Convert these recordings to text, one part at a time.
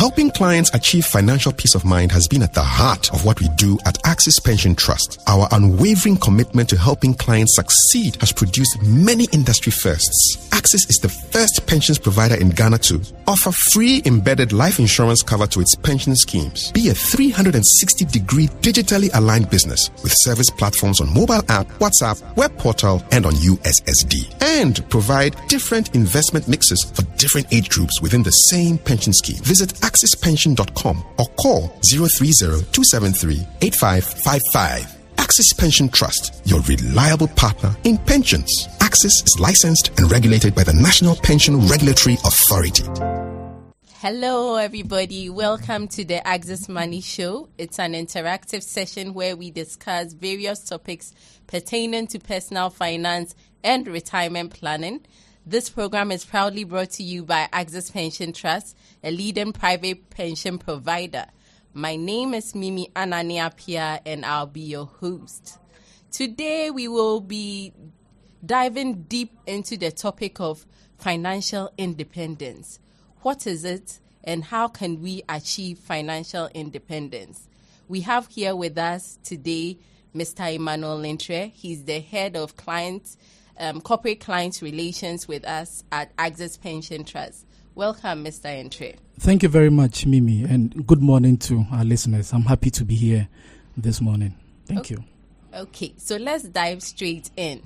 Helping clients achieve financial peace of mind has been at the heart of what we do at Axis Pension Trust. Our unwavering commitment to helping clients succeed has produced many industry firsts. Axis is the first pensions provider in Ghana to offer free embedded life insurance cover to its pension schemes. Be a 360 degree digitally aligned business with service platforms on mobile app, WhatsApp, web portal, and on USSD. And provide different investment mixes for different age groups within the same pension scheme. Visit axispension.com or call 030-273-8555. Axis Pension Trust, your reliable partner in pensions. Axis is licensed and regulated by the National Pension Regulatory Authority. Hello, everybody. Welcome to the Axis Money Show. It's an interactive session where we discuss various topics pertaining to personal finance and retirement planning. This program is proudly brought to you by Axis Pension Trust, a leading private pension provider. My name is Mimi Ananiapia, and I'll be your host. Today, we will be diving deep into the topic of financial independence. What is it, and how can we achieve financial independence? We have here with us today Mr. Emmanuel Ntreh. He's the head of client, um, corporate client relations with us at Axis Pension Trust. Welcome, Mr. Ntreh. Thank you very much, Mimi, and good morning to our listeners. I'm happy to be here this morning. Thank okay. you. Okay, so let's dive straight in.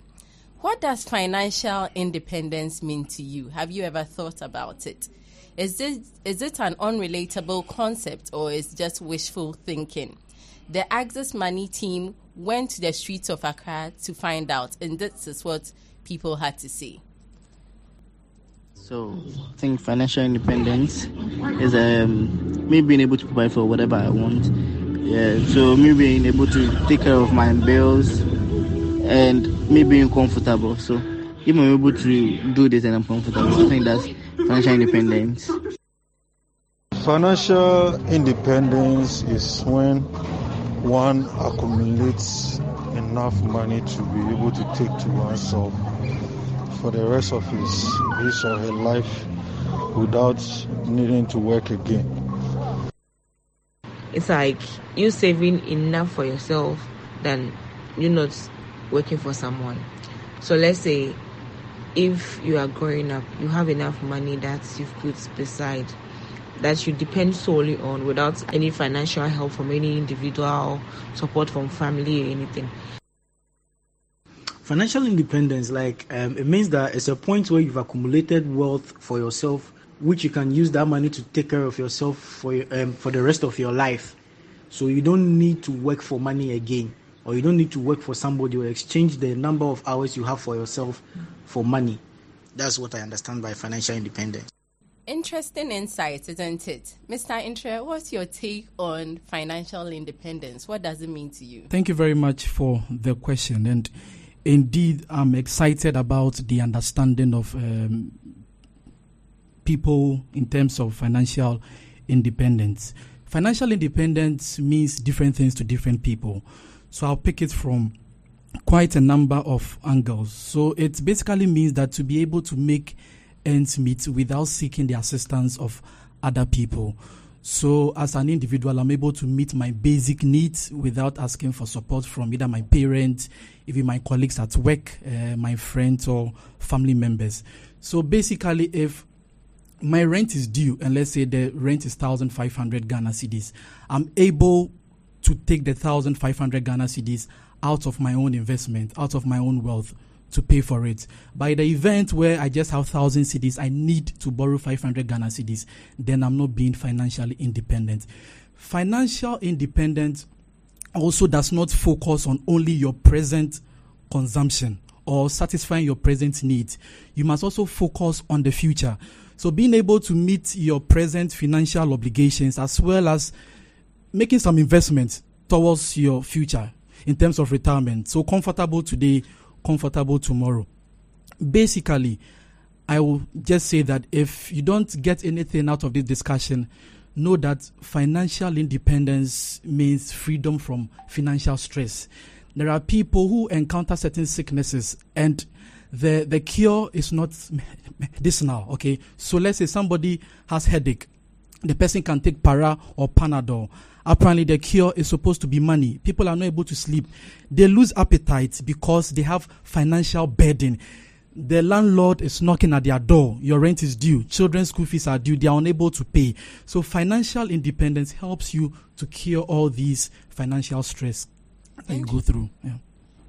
What does financial independence mean to you? Have you ever thought about it? Is it is it an unrelatable concept or is just wishful thinking? The Axis Money team went to the streets of Accra to find out, and this is what people had to say. So I think financial independence is um, me being able to provide for whatever I want. Yeah, so me being able to take care of my bills and me being comfortable. So if I'm able to do this and I'm comfortable, I think that's financial independence. Financial independence is when one accumulates enough money to be able to take to oneself for the rest of his, his or her life without needing to work again. It's like you saving enough for yourself than you not working for someone. So let's say if you are growing up, you have enough money that you've put beside that you depend solely on without any financial help from any individual, support from family or anything. Financial independence, like um, it means that it's a point where you've accumulated wealth for yourself, which you can use that money to take care of yourself for um, for the rest of your life. So you don't need to work for money again, or you don't need to work for somebody or exchange the number of hours you have for yourself for money. That's what I understand by financial independence. Interesting insight, isn't it? Mr. Ntreh, what's your take on financial independence? What does it mean to you? Thank you very much for the question. And indeed, I'm excited about the understanding of um, people in terms of financial independence. Financial independence means different things to different people. So I'll pick it from quite a number of angles. So it basically means that to be able to make ends meet without seeking the assistance of other people. So, as an individual, I'm able to meet my basic needs without asking for support from either my parents, even my colleagues at work, uh, my friends, or family members. So, basically, if my rent is due, and let's say the rent is 1,500 Ghana cedis, I'm able to take the 1,500 Ghana cedis out of my own investment, out of my own wealth to pay for it. By the event where I just have 1,000 cedis, I need to borrow 500 Ghana cedis, then I'm not being financially independent. Financial independence also does not focus on only your present consumption or satisfying your present needs. You must also focus on the future. So, being able to meet your present financial obligations as well as making some investments towards your future in terms of retirement. So, comfortable today comfortable tomorrow. Basically, I will just say that if you don't get anything out of this discussion, know that financial independence means freedom from financial stress. There are people who encounter certain sicknesses and the, the cure is not medicinal, okay? So let's say somebody has headache the person can take para or panadol. Apparently, the cure is supposed to be money. People are not able to sleep. They lose appetite because they have financial burden. The landlord is knocking at their door. Your rent is due. Children's school fees are due. They are unable to pay. So, financial independence helps you to cure all these financial stress that you go through. Yeah.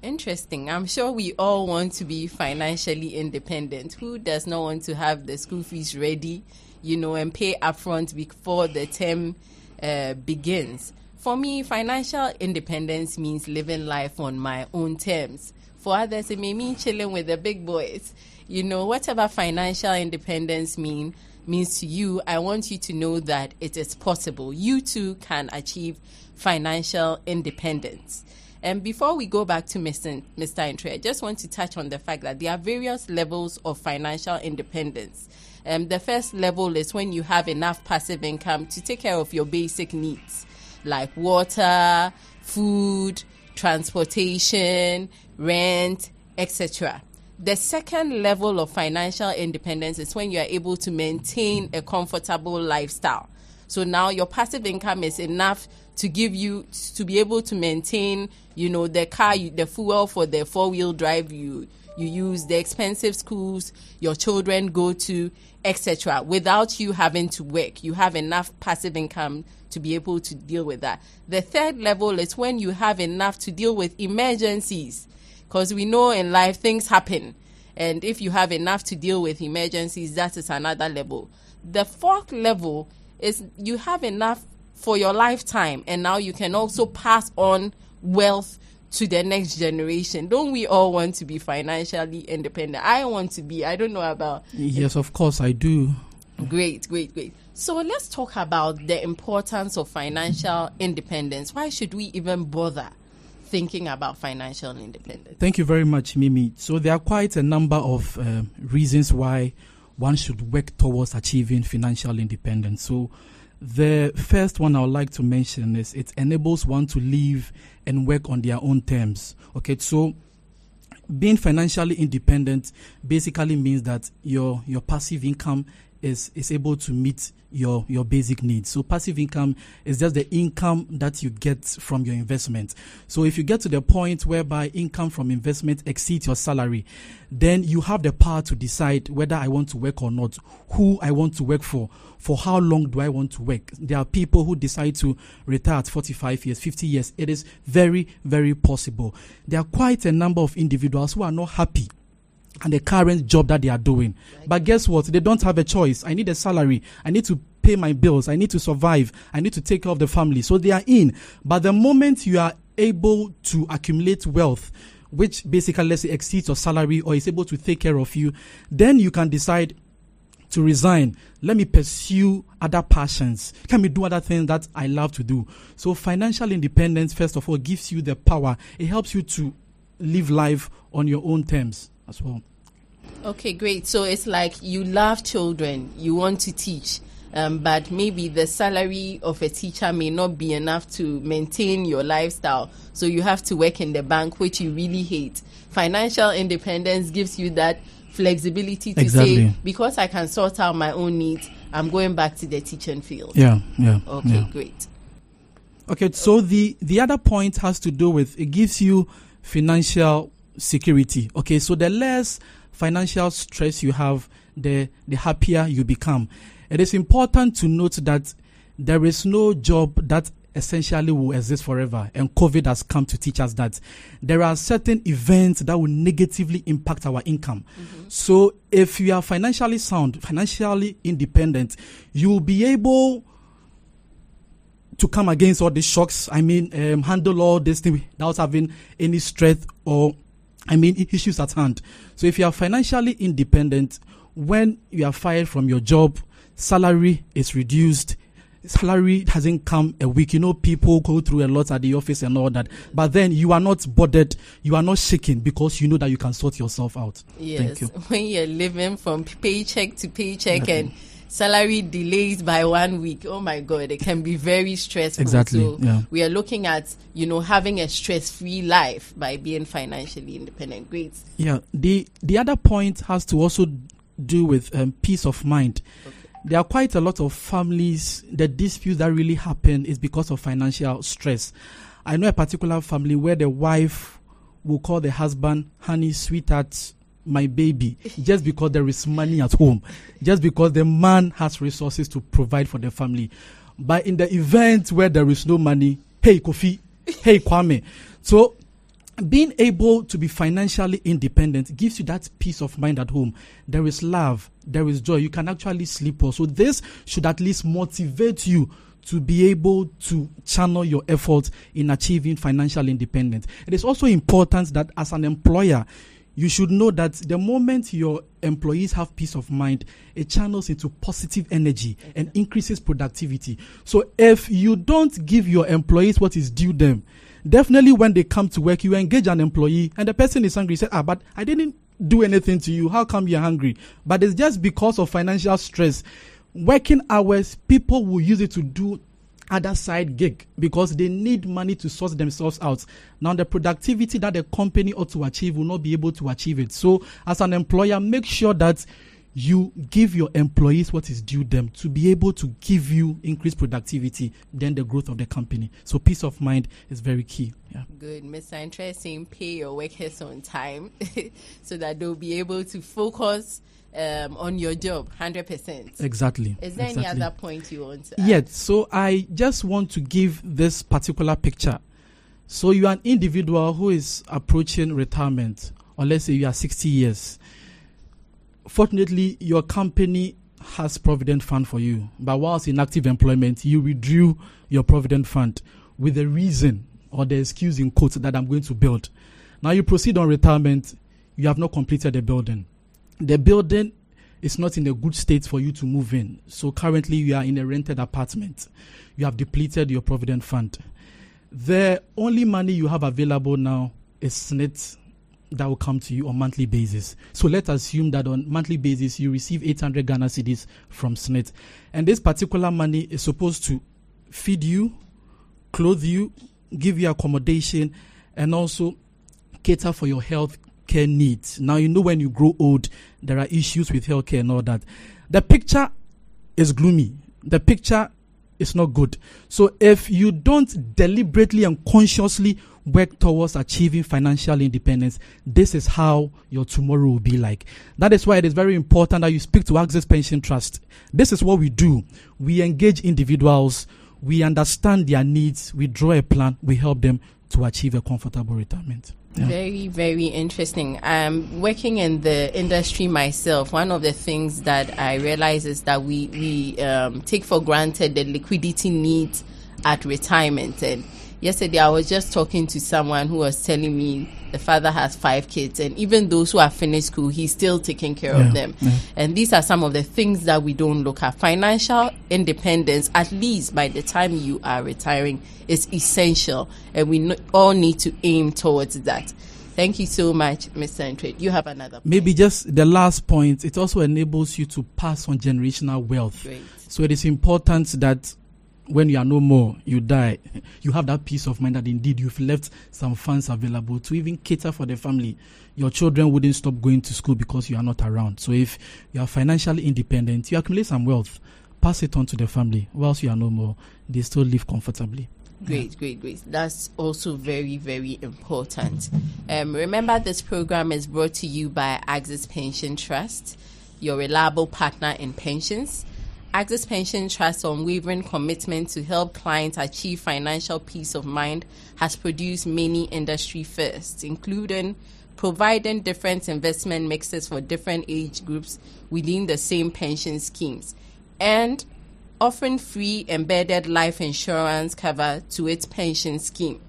Interesting. I'm sure we all want to be financially independent. Who does not want to have the school fees ready, you know, and pay upfront before the term uh, begins? For me, financial independence means living life on my own terms. For others, it may mean chilling with the big boys. You know, whatever financial independence mean means to you, I want you to know that it is possible. You too can achieve financial independence. And before we go back to Mr. Mr. Ntreh, I just want to touch on the fact that there are various levels of financial independence. Um, the first level is when you have enough passive income to take care of your basic needs, like water, food, transportation, rent, etc. The second level of financial independence is when you are able to maintain a comfortable lifestyle. So now your passive income is enough to give you to be able to maintain, you know, the car, the fuel for the four wheel drive you you use, the expensive schools your children go to, etc. Without you having to work, you have enough passive income to be able to deal with that. The third level is when you have enough to deal with emergencies, because we know in life things happen. And if you have enough to deal with emergencies, that is another level. The fourth level is you have enough for your lifetime and now you can also pass on wealth to the next generation. Don't we all want to be financially independent? I want to be. I don't know about. Yes, of course, I do. Great, great, great. So let's talk about the importance of financial independence. Why should we even bother thinking about financial independence? Thank you very much, Mimi. So there are quite a number of uh, reasons why one should work towards achieving financial independence. So the first one I would like to mention is it enables one to live and work on their own terms. Okay, so being financially independent basically means that your your passive income is is able to meet your your basic needs. So passive income is just the income that you get from your investment. So if you get to the point whereby income from investment exceeds your salary, then you have the power to decide whether I want to work or not, who I want to work for, for how long do I want to work. There are people who decide to retire at 45 years, 50 years. It is very very possible. There are quite a number of individuals who are not happy and the current job that they are doing. But guess what? They don't have a choice. I need a salary. I need to pay my bills. I need to survive. I need to take care of the family. So they are in. But the moment you are able to accumulate wealth, which basically let's say exceeds your salary or is able to take care of you, then you can decide to resign. Let me pursue other passions. Can me do other things that I love to do? So financial independence, first of all, gives you the power. It helps you to live life on your own terms as well. Okay, great. So it's like you love children, you want to teach, um, but maybe the salary of a teacher may not be enough to maintain your lifestyle. So you have to work in the bank, which you really hate. Financial independence gives you that flexibility to Exactly. say, because I can sort out my own needs, I'm going back to the teaching field. Yeah, yeah. Okay, yeah. great. Okay, so the the other point has to do with it gives you financial security. Okay, so the less financial stress you have, the the happier you become. It is important to note that there is no job that essentially will exist forever and covid has come to teach us that there are certain events that will negatively impact our income so if you are financially sound financially independent you will be able to come against all these shocks. I mean, um, handle all this thing without having any stress or, I mean, issues at hand. So if you are financially independent, when you are fired from your job, salary is reduced. Salary hasn't come a week. You know, people go through a lot at the office and all that. But then you are not bothered. You are not shaken because you know that you can sort yourself out. Yes, Thank you. when you're living from paycheck to paycheck and salary delays by one week, oh my God, it can be very stressful. Exactly, So yeah. we are looking at you know having a stress-free life by being financially independent. Great. Yeah. The the other point has to also do with um, peace of mind. there are quite a lot of families, the disputes that really happen is because of financial stress. I know a particular family where the wife will call the husband, honey, sweetheart, my baby, just because there is money at home, just because the man has resources to provide for the family. But in the event where there is no money, hey, Kofi, hey, Kwame. So being able to be financially independent gives you that peace of mind at home. There is love, there is joy. You can actually sleep well. So this should at least motivate you to be able to channel your efforts in achieving financial independence. It is also important that as an employer, you should know that the moment your employees have peace of mind, it channels into positive energy and increases productivity. So if you don't give your employees what is due them, definitely when they come to work, you engage an employee and the person is hungry. Say, ah, but I didn't do anything to you. How come you're hungry? But it's just because of financial stress. Working hours, people will use it to do other side gig because they need money to sort themselves out. Now, the productivity that the company ought to achieve will not be able to achieve it. So, as an employer, make sure that you give your employees what is due them to be able to give you increased productivity, then the growth of the company. So peace of mind is very key. Yeah. Good, Mr. Interesting. Pay your workers on time so that they'll be able to focus um, on your job 100%. Exactly. Is there exactly. any other point you want to add? Yes. So I just want to give this particular picture. So you are an individual who is approaching retirement, or let's say you are 60 years fortunately, your company has provident fund for you, but whilst in active employment, you withdrew your provident fund with the reason or the excuse in quotes that I'm going to build. Now you proceed on retirement, you have not completed the building. The building is not in a good state for you to move in. So currently you are in a rented apartment. You have depleted your provident fund. The only money you have available now is SSNIT that will come to you on monthly basis. So let's assume that on monthly basis you receive 800 Ghana cedis from SSNIT, and this particular money is supposed to feed you, clothe you, give you accommodation, and also cater for your health care needs. Now you know when you grow old, there are issues with healthcare and all that. The picture is gloomy. The picture is not good. So if you don't deliberately and consciously work towards achieving financial independence, this is how your tomorrow will be like. That is why it is very important that you speak to Axis Pension Trust. This is what we do. We engage individuals, we understand their needs, we draw a plan, we help them to achieve a comfortable retirement. Yeah. Very, very interesting. I'm working in the industry myself. One of the things that I realize is that we, we um, take for granted the liquidity needs at retirement. And yesterday I was just talking to someone who was telling me the father has five kids, and even those who have finished school, he's still taking care yeah, of them. Yeah. And these are some of the things that we don't look at. Financial independence, at least by the time you are retiring, is essential, and we no- all need to aim towards that. Thank you so much, Mr. Ntreh. You have another point. Maybe just the last point, it also enables you to pass on generational wealth. Great. So it is important that when you are no more, you die, you have that peace of mind that indeed you've left some funds available to even cater for the family. Your children wouldn't stop going to school because you are not around. So if you are financially independent, you accumulate some wealth, pass it on to the family. Whilst you are no more, they still live comfortably. Great, great, great. That's also very, very important. Um, remember, this program is brought to you by Axis Pension Trust, your reliable partner in pensions. Axis Pension Trust's unwavering commitment to help clients achieve financial peace of mind has produced many industry firsts, including providing different investment mixes for different age groups within the same pension schemes and offering free embedded life insurance cover to its pension scheme.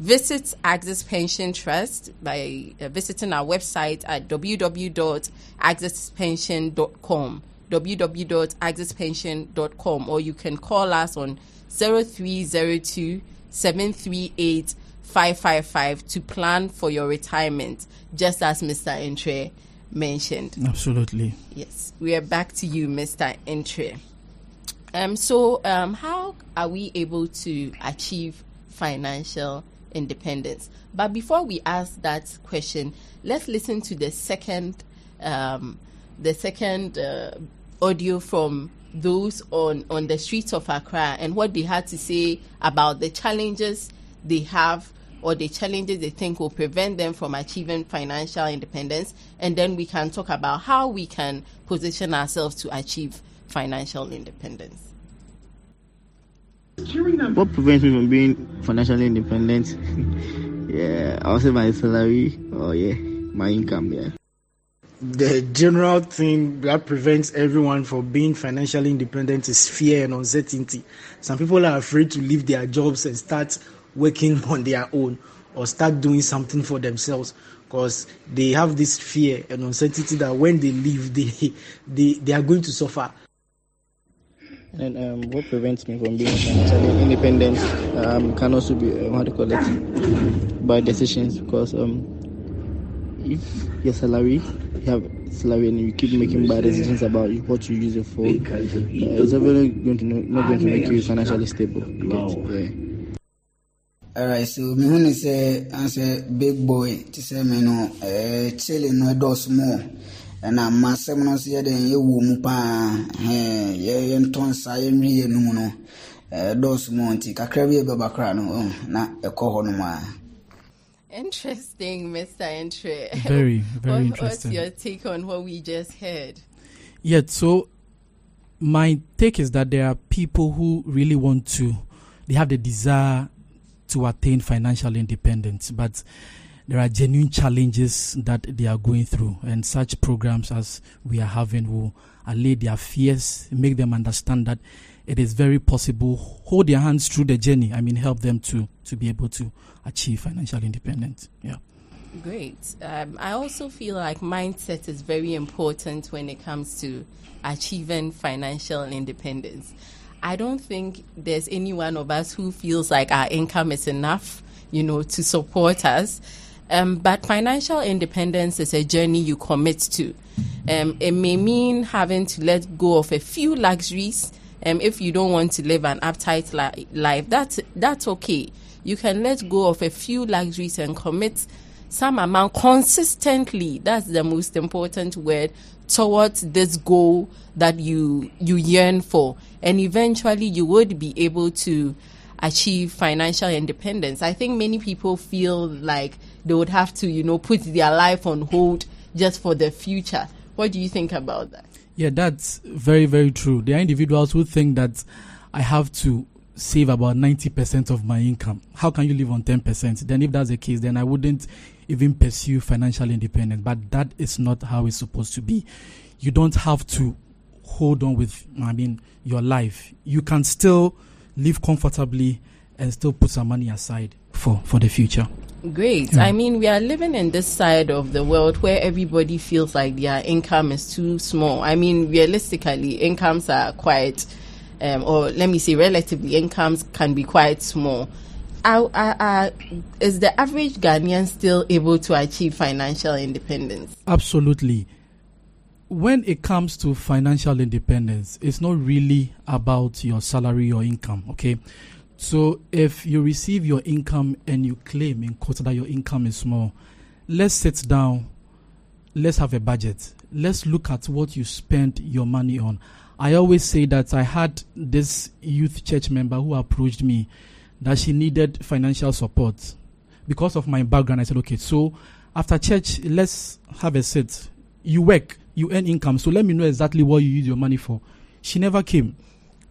Visit Axis Pension Trust by uh, visiting our website at www.axispension.com www.axispension.com or you can call us on 0302 738 555 to plan for your retirement, just as Mr. Ntreh mentioned. Absolutely. Yes. We are back to you, Mr. Ntreh. Um, so, um, how are we able to achieve financial independence? But before we ask that question, let's listen to the second um, the second uh, audio from those on, on the streets of Accra and what they had to say about the challenges they have or the challenges they think will prevent them from achieving financial independence. And then we can talk about how we can position ourselves to achieve financial independence. What prevents me from being financially independent? yeah, I'll say my salary or yeah, my income, yeah. The general thing that prevents everyone from being financially independent is fear and uncertainty. Some people are afraid to leave their jobs and start working on their own or start doing something for themselves because they have this fear and uncertainty that when they leave they they, they are going to suffer and um, what prevents me from being financially independent um, can also be um, how you call it by decisions because um, if your salary you have salary and you keep making bad decisions about what you use it for, uh, it's definitely going to not going to make you financially stable. Yeah. Alright, so me when say answer big boy to say me no eh chilling no dos more. ɛna ma asɛm no nso yɛde yɛwɔ mu paa yɛntɔ nsa yɛnwi yɛ no mu no dɔɔso mu nti kakra bi yɛbɛba kora no na ɛkɔ hɔ nom a Interesting, Mr. Ntreh. Very, very what, interesting. What's your take on what we just heard? Yeah, so my take is that there are people who really want to, they have the desire to attain financial independence, but there are genuine challenges that they are going through, and such programs as we are having will allay their fears, make them understand that it is very possible. Hold their hands through the journey. I mean, help them to to be able to achieve financial independence. Yeah. Great. Um, I also feel like mindset is very important when it comes to achieving financial independence. I don't think there's any one of us who feels like our income is enough, you know, to support us. Um, but financial independence is a journey you commit to. Um, it may mean having to let go of a few luxuries. Um, if you don't want to live an uptight li- life, that's that's okay. You can let go of a few luxuries and commit some amount consistently. That's the most important word towards this goal that you you yearn for, and eventually you would be able to achieve financial independence. I think many people feel like they would have to, you know, put their life on hold just for the future. What do you think about that? Yeah, that's very, very true. There are individuals who think that I have to save about 90% of my income. How can you live on 10%? Then, if that's the case, then I wouldn't even pursue financial independence. But that is not how it's supposed to be. You don't have to hold on with, I mean, your life. You can still live comfortably and still put some money aside for, for the future. Great. I mean, we are living in this side of the world where everybody feels like their income is too small. I mean, realistically, incomes are quite, um, or let me say, relatively, incomes can be quite small. Are, are, are, is the average Ghanaian still able to achieve financial independence? Absolutely. When it comes to financial independence, it's not really about your salary or income, okay? So if you receive your income and you claim in quotes that your income is small, let's sit down, let's have a budget. Let's look at what you spend your money on. I always say that I had this youth church member who approached me that she needed financial support. Because of my background, I said, okay, so after church, let's have a sit. You work, you earn income, so let me know exactly what you use your money for. She never came,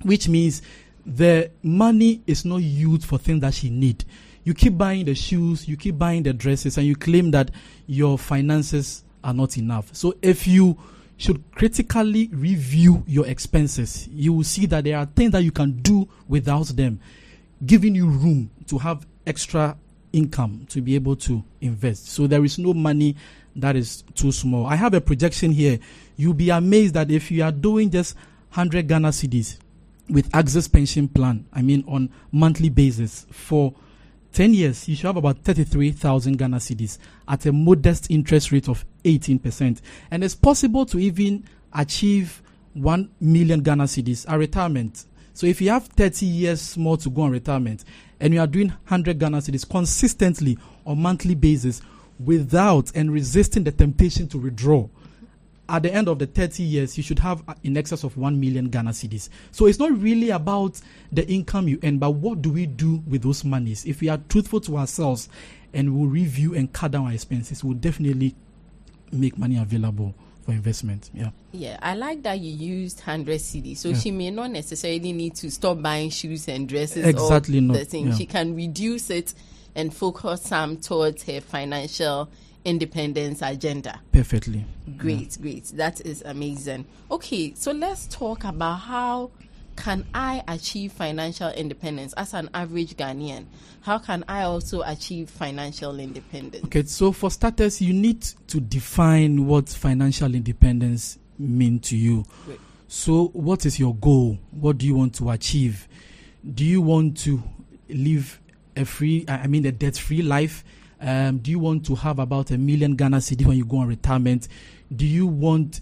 which means the money is not used for things that she need. You keep buying the shoes, you keep buying the dresses, and you claim that your finances are not enough. So if you should critically review your expenses, you will see that there are things that you can do without them, giving you room to have extra income to be able to invest. So there is no money that is too small. I have a projection here. You'll be amazed that if you are doing just 100 Ghana cedis, with Axis Pension Plan, I mean on monthly basis for 10 years, you should have about 33,000 Ghana cedis at a modest interest rate of 18%. And it's possible to even achieve 1 million Ghana cedis at retirement. So if you have 30 years more to go on retirement and you are doing 100 Ghana cedis consistently on monthly basis without and resisting the temptation to withdraw, at the end of the 30 years, you should have in excess of 1 million Ghana cedis. So it's not really about the income you earn, but what do we do with those monies? If we are truthful to ourselves and we'll review and cut down our expenses, we'll definitely make money available for investment. Yeah. Yeah, I like that you used 100 cedis. So yeah. she may not necessarily need to stop buying shoes and dresses. Exactly. Or the thing. Yeah. She can reduce it and focus some towards her financial independence agenda. Perfectly. Great, yeah. great. That is amazing. Okay, so let's talk about how can I achieve financial independence as an average Ghanaian? How can I also achieve financial independence? Okay, so for starters, you need to define what financial independence mean to you. Great. So, what is your goal? What do you want to achieve? Do you want to live a free, I mean, a debt-free life? Um, do you want to have about a million Ghana cedi when you go on retirement? Do you want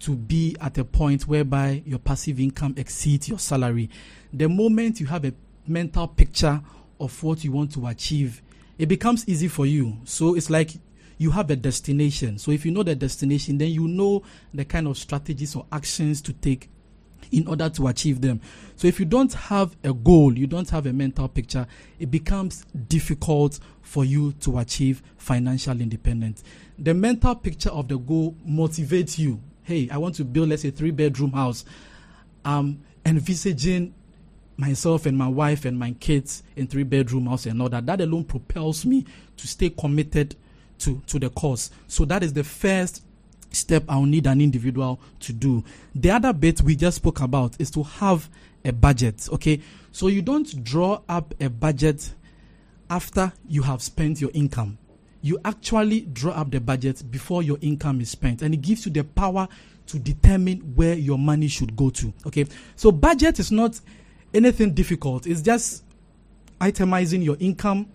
to be at a point whereby your passive income exceeds your salary? The moment you have a mental picture of what you want to achieve, it becomes easy for you. So it's like you have a destination. So if you know the destination, then you know the kind of strategies or actions to take in order to achieve them. So if you don't have a goal, you don't have a mental picture, it becomes difficult for you to achieve financial independence. The mental picture of the goal motivates you. Hey, I want to build, let's say, three bedroom house. Um, envisaging myself and my wife and my kids in three bedroom house and all that. That alone propels me to stay committed to, to the cause. So that is the first step I'll need an individual to do. The other bit we just spoke about is to have a budget. Okay. So you don't draw up a budget after you have spent your income. You actually draw up the budget before your income is spent, and it gives you the power to determine where your money should go to. Okay. So budget is not anything difficult. It's just itemizing your income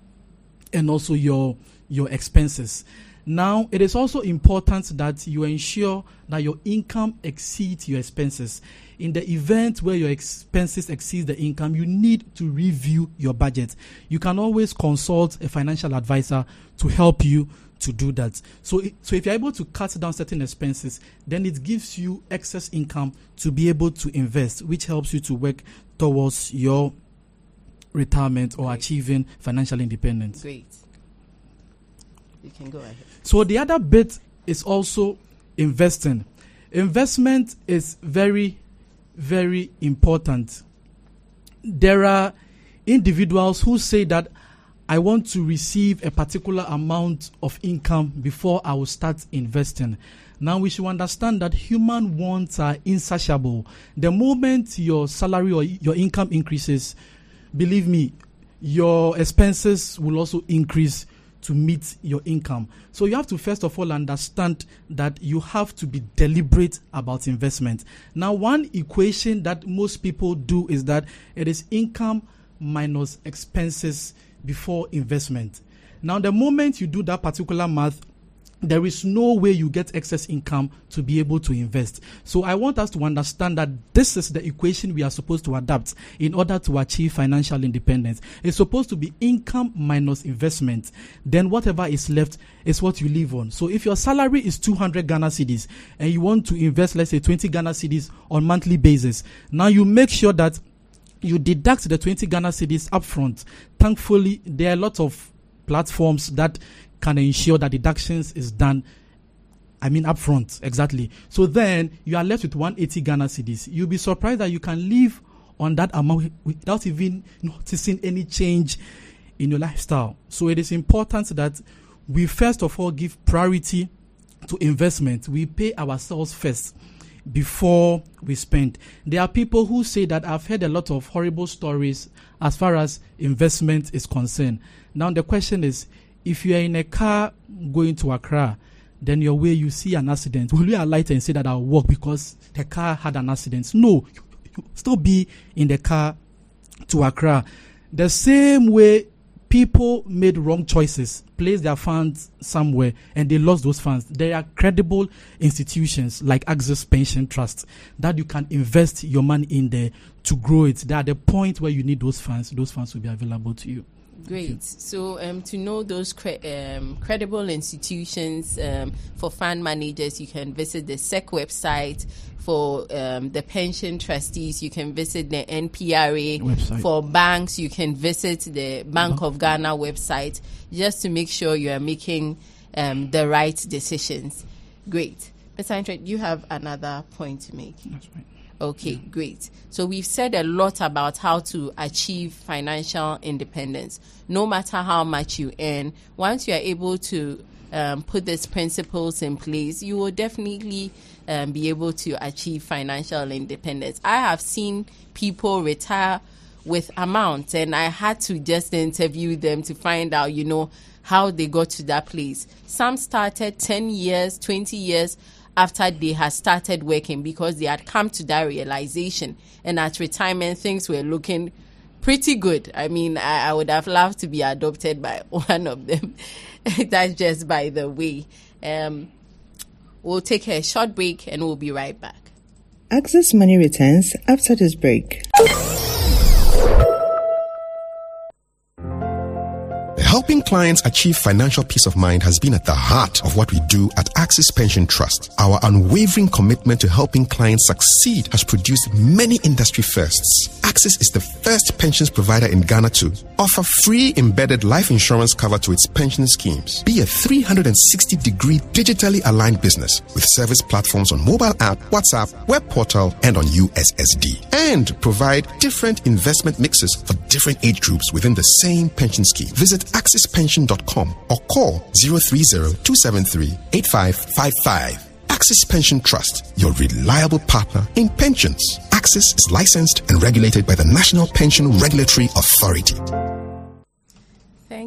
and also your your expenses. Now, it is also important that you ensure that your income exceeds your expenses. In the event where your expenses exceed the income, you need to review your budget. You can always consult a financial advisor to help you to do that. So, so if you're able to cut down certain expenses, then it gives you excess income to be able to invest, which helps you to work towards your retirement or Great. achieving financial independence. Great. You can go ahead. So the other bit is also investing. Investment is very, very important. There are individuals who say that I want to receive a particular amount of income before I will start investing. Now we should understand that human wants are insatiable. The moment your salary or your income increases, believe me, your expenses will also increase to meet your income. So you have to first of all understand that you have to be deliberate about investment. Now, one equation that most people do is that it is income minus expenses before investment. Now, the moment you do that particular math, there is no way you get excess income to be able to invest. So I want us to understand that this is the equation we are supposed to adapt in order to achieve financial independence. It's supposed to be income minus investment. Then whatever is left is what you live on. So if your salary is 200 Ghana cedis and you want to invest, let's say 20 Ghana cedis on monthly basis, now you make sure that you deduct the 20 Ghana cedis upfront. Thankfully, there are a lot of platforms that can ensure that deductions is done I mean, upfront, exactly. So then you are left with 180 Ghana cedis. You'll be surprised that you can live on that amount without even noticing any change in your lifestyle. So it is important that we first of all give priority to investment. We pay ourselves first before we spend. There are people who say that I've heard a lot of horrible stories as far as investment is concerned. Now the question is if you are in a car going to Accra, then your way you see an accident, will you alight and say that I'll walk because the car had an accident? No, you still be in the car to Accra. The same way people made wrong choices, placed their funds somewhere, and they lost those funds. There are credible institutions like Axis Pension Trust that you can invest your money in there to grow it. That at the point where you need those funds, those funds will be available to you. Great. So, um, to know those cre- um, credible institutions um, for fund managers, you can visit the SEC website. For um, the pension trustees, you can visit the NPRA. Website. For banks, you can visit the Bank of Ghana website just to make sure you are making um, the right decisions. Great. Mr. Ntreh, you have another point to make. That's right. Okay, great. So we've said a lot about how to achieve financial independence. No matter how much you earn, once you are able to um, put these principles in place, you will definitely um, be able to achieve financial independence. I have seen people retire with amounts, and I had to just interview them to find out, you know, how they got to that place. Some started 10 years, 20 years after they had started working because they had come to that realization. And at retirement, things were looking pretty good. I mean, I, I would have loved to be adopted by one of them. That's just by the way. Um, we'll take a short break and we'll be right back. Axis Money returns after this break. Helping clients achieve financial peace of mind has been at the heart of what we do at Axis Pension Trust. Our unwavering commitment to helping clients succeed has produced many industry firsts. Axis is the first pensions provider in Ghana to offer free embedded life insurance cover to its pension schemes. Be a 360 degree digitally aligned business with service platforms on mobile app, WhatsApp, web portal, and on USSD. And provide different investment mixes for different age groups within the same pension scheme. Visit axispension.com or call 030-273-8555. Axis Pension Trust, your reliable partner in pensions. Axis is licensed and regulated by the National Pension Regulatory Authority.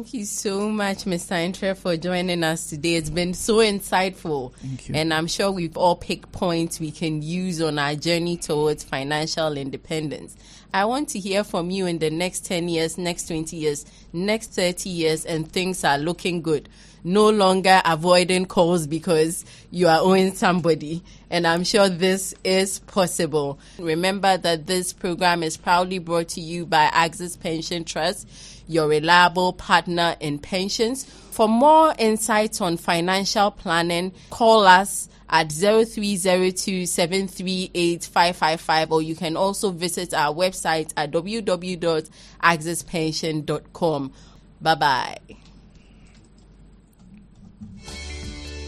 Thank you so much, Mr. Ntreh, for joining us today. It's been so insightful. Thank you. And I'm sure we've all picked points we can use on our journey towards financial independence. I want to hear from you in the next 10 years, next 20 years, next 30 years, and things are looking good. No longer avoiding calls because you are owing somebody. And I'm sure this is possible. Remember that this program is proudly brought to you by Axis Pension Trust, your reliable partner in pensions. For more insights on financial planning, call us at 0302 738 555 or you can also visit our website at www.axispension.com. Bye bye.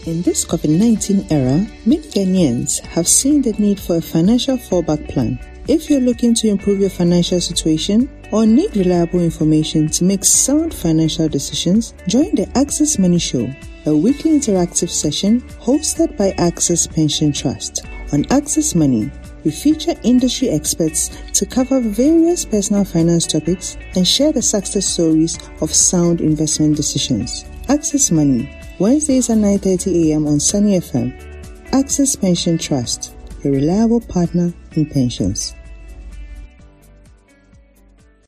In this COVID 19 era, many Ghanaians have seen the need for a financial fallback plan. If you're looking to improve your financial situation or need reliable information to make sound financial decisions, join the Axis Money Show, a weekly interactive session hosted by Axis Pension Trust. On Axis Money, we feature industry experts to cover various personal finance topics and share the success stories of sound investment decisions. Axis Money, Wednesdays at 9:30 a.m. on Sunny FM. Axis Pension Trust, your reliable partner in pensions.